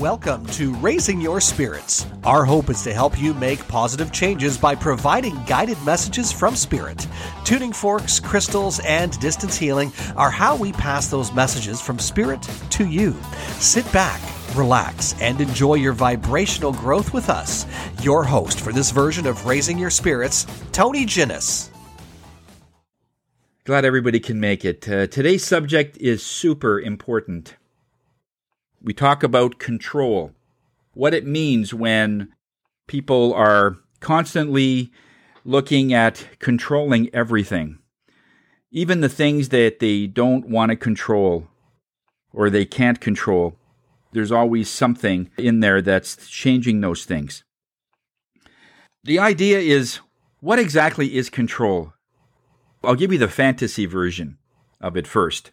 Welcome to Raising Your Spirits. Our hope is to help you make positive changes by providing guided messages from Spirit. Tuning forks, crystals, and distance healing are how we pass those messages from Spirit to you. Sit back, relax, and enjoy your vibrational growth with us. Your host for this version of Raising Your Spirits, Tony Ginnis. Glad everybody can make it. Uh, today's subject is super important. We talk about control, what it means when people are constantly looking at controlling everything, even the things that they don't want to control or they can't control. There's always something in there that's changing those things. The idea is what exactly is control? I'll give you the fantasy version of it first.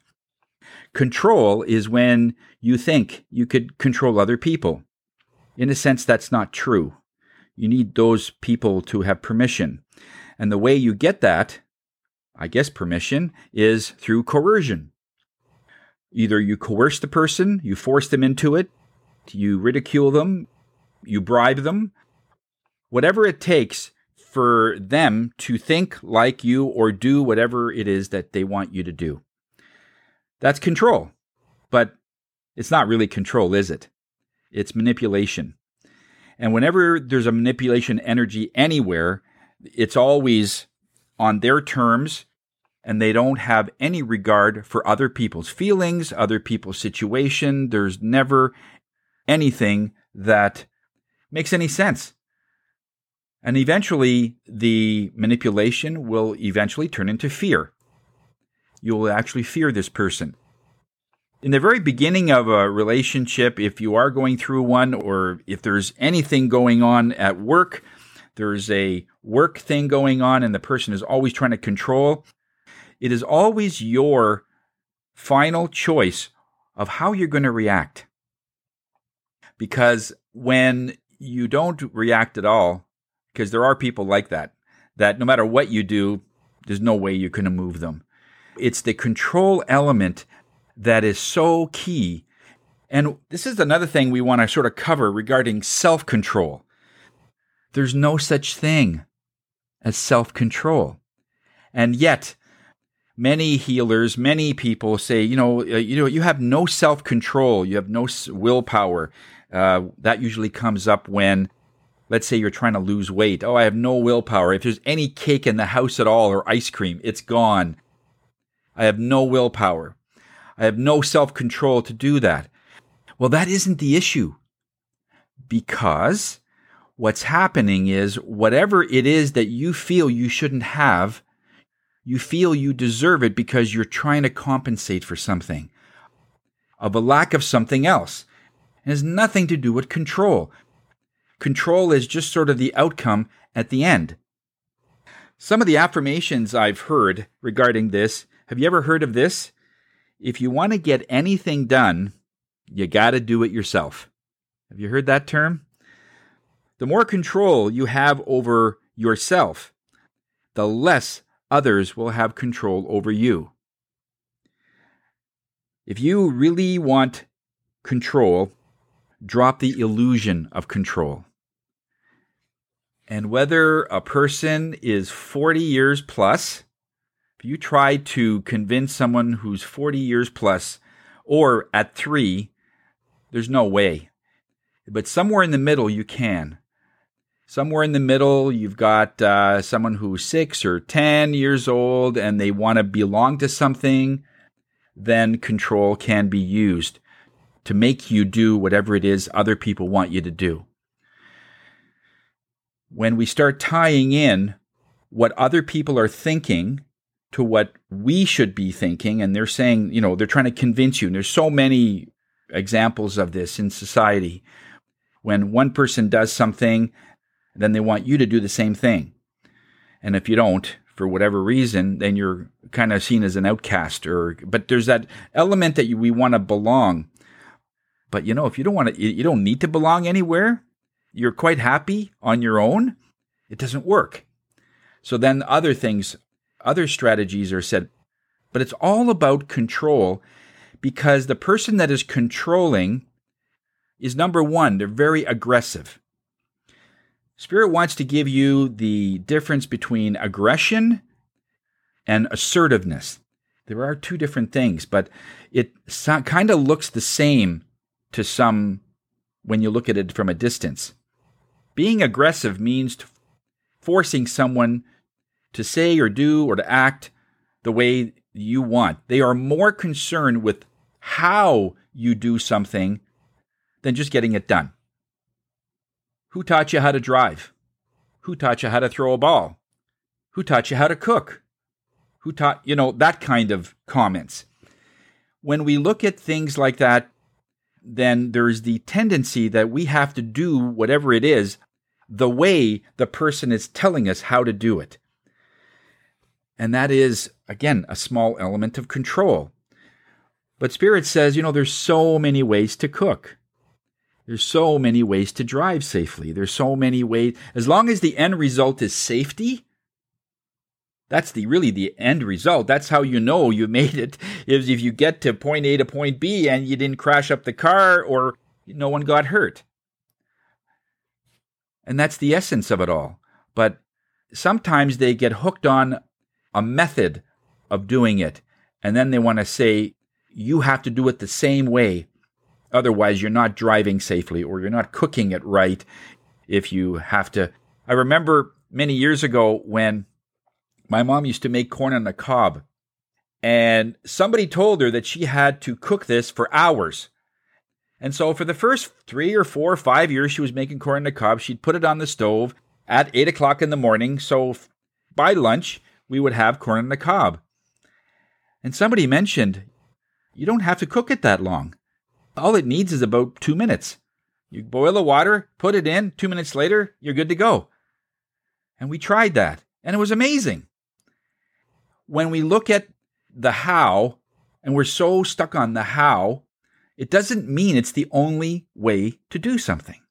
Control is when you think you could control other people. In a sense, that's not true. You need those people to have permission. And the way you get that, I guess permission, is through coercion. Either you coerce the person, you force them into it, you ridicule them, you bribe them, whatever it takes for them to think like you or do whatever it is that they want you to do. That's control. But it's not really control, is it? It's manipulation. And whenever there's a manipulation energy anywhere, it's always on their terms and they don't have any regard for other people's feelings, other people's situation. There's never anything that makes any sense. And eventually, the manipulation will eventually turn into fear you will actually fear this person. In the very beginning of a relationship, if you are going through one, or if there's anything going on at work, there's a work thing going on, and the person is always trying to control, it is always your final choice of how you're going to react. Because when you don't react at all, because there are people like that, that no matter what you do, there's no way you're going to move them. It's the control element that is so key. And this is another thing we want to sort of cover regarding self control. There's no such thing as self control. And yet, many healers, many people say, you know, uh, you know, you have no self control, you have no willpower. Uh, that usually comes up when, let's say, you're trying to lose weight. Oh, I have no willpower. If there's any cake in the house at all or ice cream, it's gone. I have no willpower. I have no self control to do that. Well, that isn't the issue. Because what's happening is whatever it is that you feel you shouldn't have, you feel you deserve it because you're trying to compensate for something of a lack of something else. It has nothing to do with control. Control is just sort of the outcome at the end. Some of the affirmations I've heard regarding this have you ever heard of this? If you want to get anything done, you got to do it yourself. Have you heard that term? The more control you have over yourself, the less others will have control over you. If you really want control, drop the illusion of control. And whether a person is 40 years plus, you try to convince someone who's 40 years plus or at three, there's no way. But somewhere in the middle, you can. Somewhere in the middle, you've got uh, someone who's six or 10 years old and they want to belong to something, then control can be used to make you do whatever it is other people want you to do. When we start tying in what other people are thinking to what we should be thinking. And they're saying, you know, they're trying to convince you. And there's so many examples of this in society. When one person does something, then they want you to do the same thing. And if you don't, for whatever reason, then you're kind of seen as an outcast or, but there's that element that you, we want to belong. But you know, if you don't want to, you don't need to belong anywhere, you're quite happy on your own, it doesn't work. So then other things other strategies are said, but it's all about control because the person that is controlling is number one, they're very aggressive. Spirit wants to give you the difference between aggression and assertiveness. There are two different things, but it so, kind of looks the same to some when you look at it from a distance. Being aggressive means forcing someone to say or do or to act the way you want. They are more concerned with how you do something than just getting it done. Who taught you how to drive? Who taught you how to throw a ball? Who taught you how to cook? Who taught, you know, that kind of comments. When we look at things like that, then there's the tendency that we have to do whatever it is the way the person is telling us how to do it. And that is, again, a small element of control. But Spirit says, you know, there's so many ways to cook. There's so many ways to drive safely. There's so many ways. As long as the end result is safety, that's the really the end result. That's how you know you made it. Is if you get to point A to point B and you didn't crash up the car or no one got hurt. And that's the essence of it all. But sometimes they get hooked on a method of doing it. And then they want to say, you have to do it the same way. Otherwise, you're not driving safely or you're not cooking it right if you have to. I remember many years ago when my mom used to make corn on the cob, and somebody told her that she had to cook this for hours. And so, for the first three or four or five years she was making corn on the cob, she'd put it on the stove at eight o'clock in the morning. So, by lunch, we would have corn on the cob. And somebody mentioned, you don't have to cook it that long. All it needs is about two minutes. You boil the water, put it in, two minutes later, you're good to go. And we tried that, and it was amazing. When we look at the how, and we're so stuck on the how, it doesn't mean it's the only way to do something.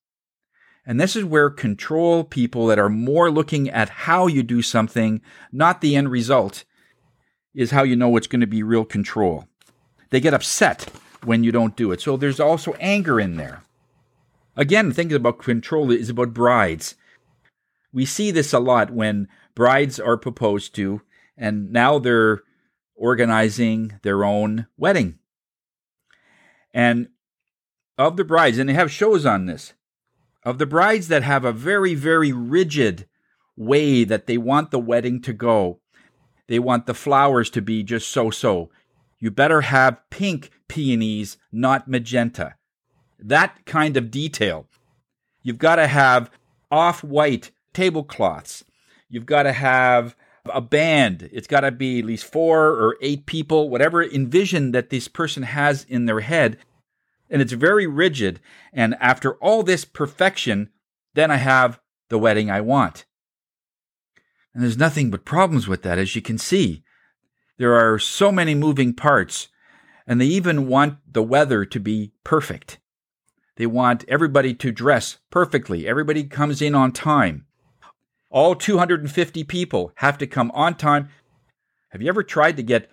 And this is where control people that are more looking at how you do something, not the end result, is how you know it's going to be real control. They get upset when you don't do it. So there's also anger in there. Again, thinking about control is about brides. We see this a lot when brides are proposed to, and now they're organizing their own wedding. And of the brides, and they have shows on this, of the brides that have a very, very rigid way that they want the wedding to go. They want the flowers to be just so so. You better have pink peonies, not magenta. That kind of detail. You've got to have off white tablecloths. You've got to have a band. It's got to be at least four or eight people, whatever envision that this person has in their head and it's very rigid. And after all this perfection, then I have the wedding I want. And there's nothing but problems with that, as you can see. There are so many moving parts, and they even want the weather to be perfect. They want everybody to dress perfectly. Everybody comes in on time. All 250 people have to come on time. Have you ever tried to get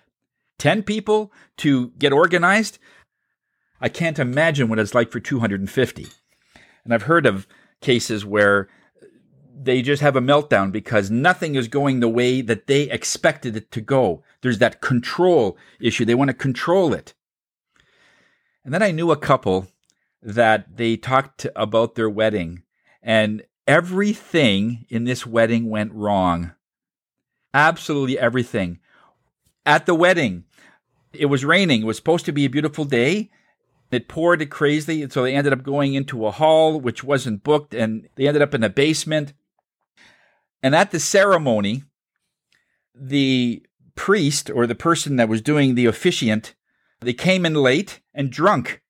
10 people to get organized? I can't imagine what it's like for 250. And I've heard of cases where they just have a meltdown because nothing is going the way that they expected it to go. There's that control issue. They want to control it. And then I knew a couple that they talked about their wedding, and everything in this wedding went wrong. Absolutely everything. At the wedding, it was raining. It was supposed to be a beautiful day. It poured it crazily, and so they ended up going into a hall which wasn't booked, and they ended up in a basement. And at the ceremony, the priest or the person that was doing the officiant, they came in late and drunk.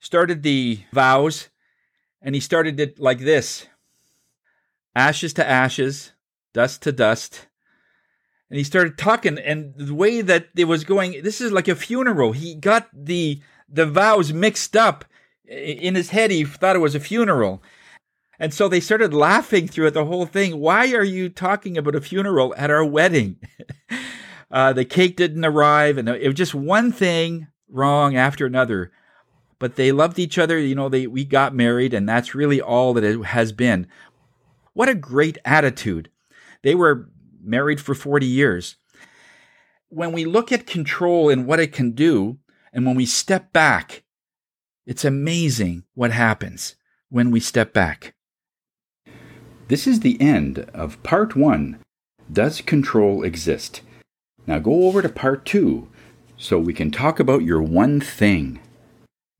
Started the vows, and he started it like this ashes to ashes, dust to dust. And he started talking, and the way that it was going, this is like a funeral. He got the the vows mixed up. In his head, he thought it was a funeral. And so they started laughing throughout the whole thing. Why are you talking about a funeral at our wedding? uh, the cake didn't arrive, and it was just one thing wrong after another. but they loved each other. You know, they we got married, and that's really all that it has been. What a great attitude! They were married for 40 years. When we look at control and what it can do, and when we step back, it's amazing what happens when we step back. This is the end of part one Does control exist? Now go over to part two so we can talk about your one thing.